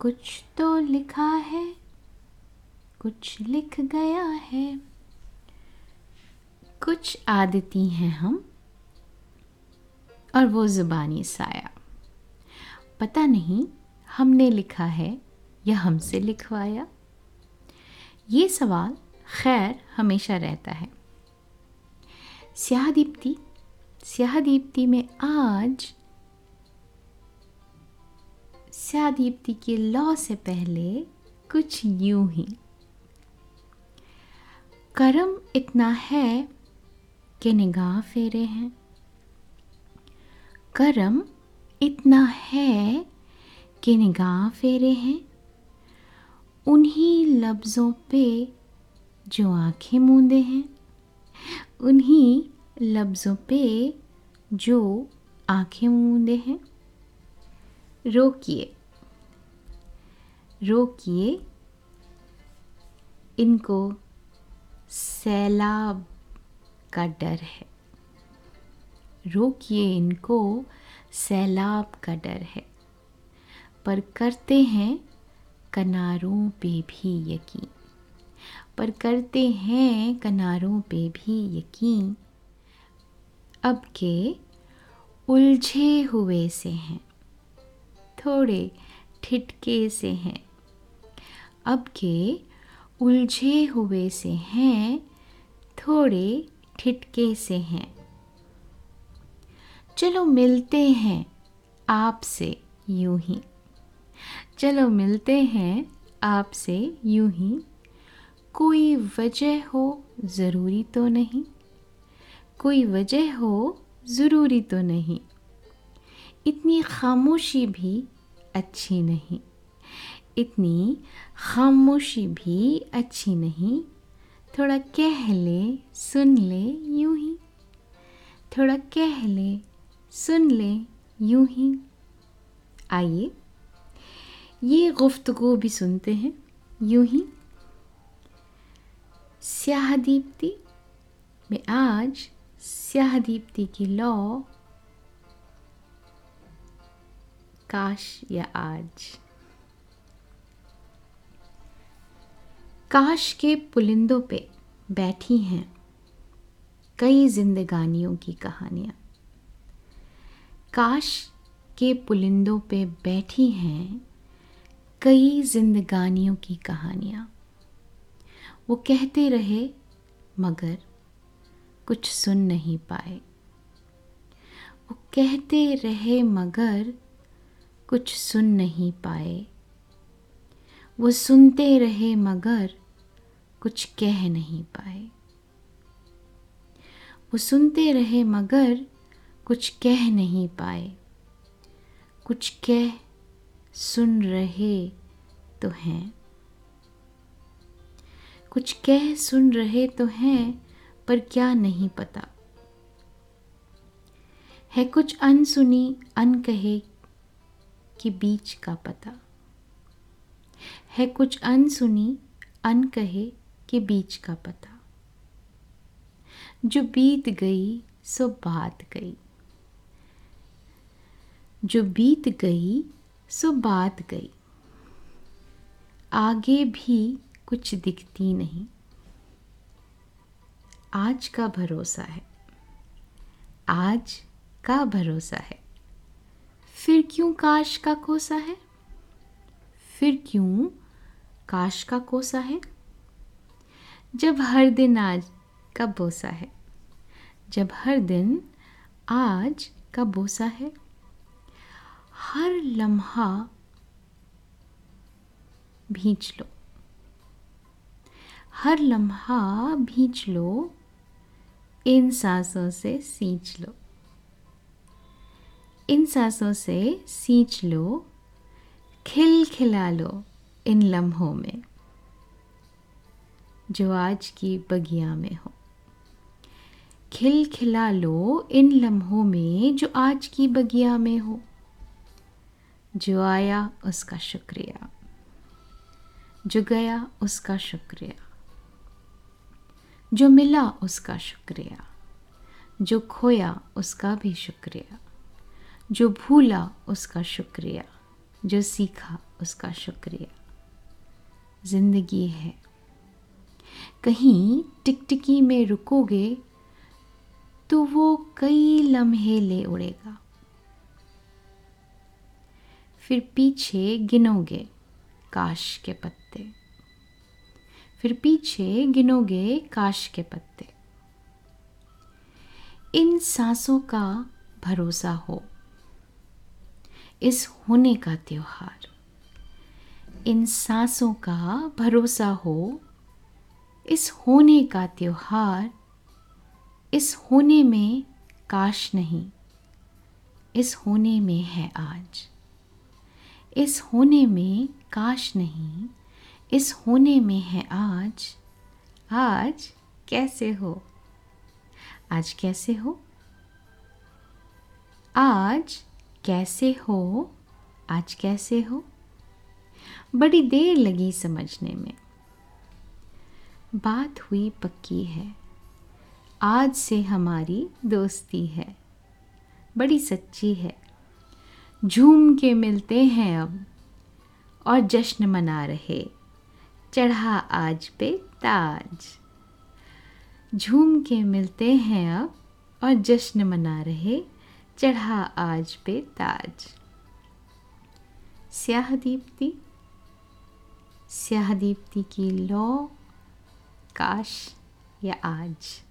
कुछ तो लिखा है, कुछ लिख गया है। कुछ आदती हैं हम, और वो ज़ुबानी साया। पता नहीं हमने लिखा है या हमसे लिखवाया। ये सवाल खैर हमेशा रहता है। स्याह दीप्ति स्याह दीप्ति में आज स्याह दीप्ति के लॉ से पहले कुछ यूँ ही। करम इतना है कि निगाह फेरे हैं। करम इतना है कि निगाह फेरे हैं। उन्हीं लफ्ज़ों पे जो आँखें मूंदे हैं। उन्हीं लफ्ज़ों पे जो आँखें मूंदे हैं। रोकिए। रोकिए। इनको सैलाब का डर है। रोकिए इनको, सैलाब का डर है। पर करते हैं कनारों पे भी यकीन। पर करते हैं कनारों पे भी यकीन। अब के उलझे हुए से हैं, थोड़े ठिटके से हैं। अब के उलझे हुए से हैं, थोड़े ठिटके से हैं। चलो मिलते हैं आपसे यूँ ही। चलो मिलते हैं आपसे यूँ ही। कोई वजह हो ज़रूरी तो नहीं। कोई वजह हो ज़रूरी तो नहीं। इतनी खामोशी भी अच्छी नहीं। इतनी खामोशी भी अच्छी नहीं। थोड़ा कह ले, सुन ले, यूँ ही। थोड़ा कह ले, सुन ले, यूँ ही। आइए, ये गुफ्तगु भी सुनते हैं, यूँ ही। स्याह दीप्ति में आज स्याह दीप्ति की लौ, काश या आज। काश के पुलिंदों पे बैठी हैं कई जिंदगानियों की कहानियाँ। काश के पुलिंदों पे बैठी हैं कई जिंदगानियों की कहानियाँ। वो कहते रहे, मगर कुछ सुन नहीं पाए। वो कहते रहे, मगर कुछ सुन नहीं पाए। वो सुनते रहे मगर कुछ कह नहीं पाए। वो सुनते रहे मगर कुछ कह नहीं पाए। कुछ कह सुन रहे तो हैं। कुछ कह सुन रहे तो हैं, पर क्या नहीं पता। है कुछ अनसुनी, अनकहे के बीच का पता। है कुछ अनसुनी, अनकहे के बीच का पता। जो बीत गई, सो बात गई। जो बीत गई, सो बात गई। आगे भी कुछ दिखती नहीं। आज का भरोसा है। आज का भरोसा है। फिर क्यों काश का कोसा है? फिर क्यों काश का कोसा है? जब हर दिन आज का बोसा है। जब हर दिन आज का बोसा है। हर लम्हा भींच लो। हर लम्हा भींच लो, इन सांसों से सींच लो। इन सांसों से सींच लो खिल खिला लो इन लम्हों में, जो आज की बगिया में हो। खिल खिला लो इन लम्हों में, जो आज की बगिया में हो। जो आया उसका शुक्रिया। जो गया उसका शुक्रिया। जो मिला उसका शुक्रिया। जो खोया उसका भी शुक्रिया। जो भूला उसका शुक्रिया। जो सीखा उसका शुक्रिया। ज़िंदगी है। कहीं टिकटिकी में रुकोगे तो वो कई लम्हे ले उड़ेगा। फिर पीछे गिनोगे काश के पत्ते। फिर पीछे गिनोगे काश के पत्ते। इन सांसों का भरोसा हो। इस होने का त्योहार। इन सांसों का भरोसा हो, इस होने का त्योहार, इस होने में काश नहीं, इस होने में है आज। इस होने में काश नहीं, इस होने में है आज। आज कैसे हो? आज कैसे हो? आज कैसे हो? आज कैसे हो? बड़ी देर लगी समझने में। बात हुई पक्की है। आज से हमारी दोस्ती है। बड़ी सच्ची है। झूम के मिलते हैं अब। और जश्न मना रहे। चढ़ा आज पे ताज। झूम के मिलते हैं अब। और जश्न मना रहे। चढ़ा आज पे ताज। स्याह दीप्ति स्याह दीप्ति की लौ काश या आज।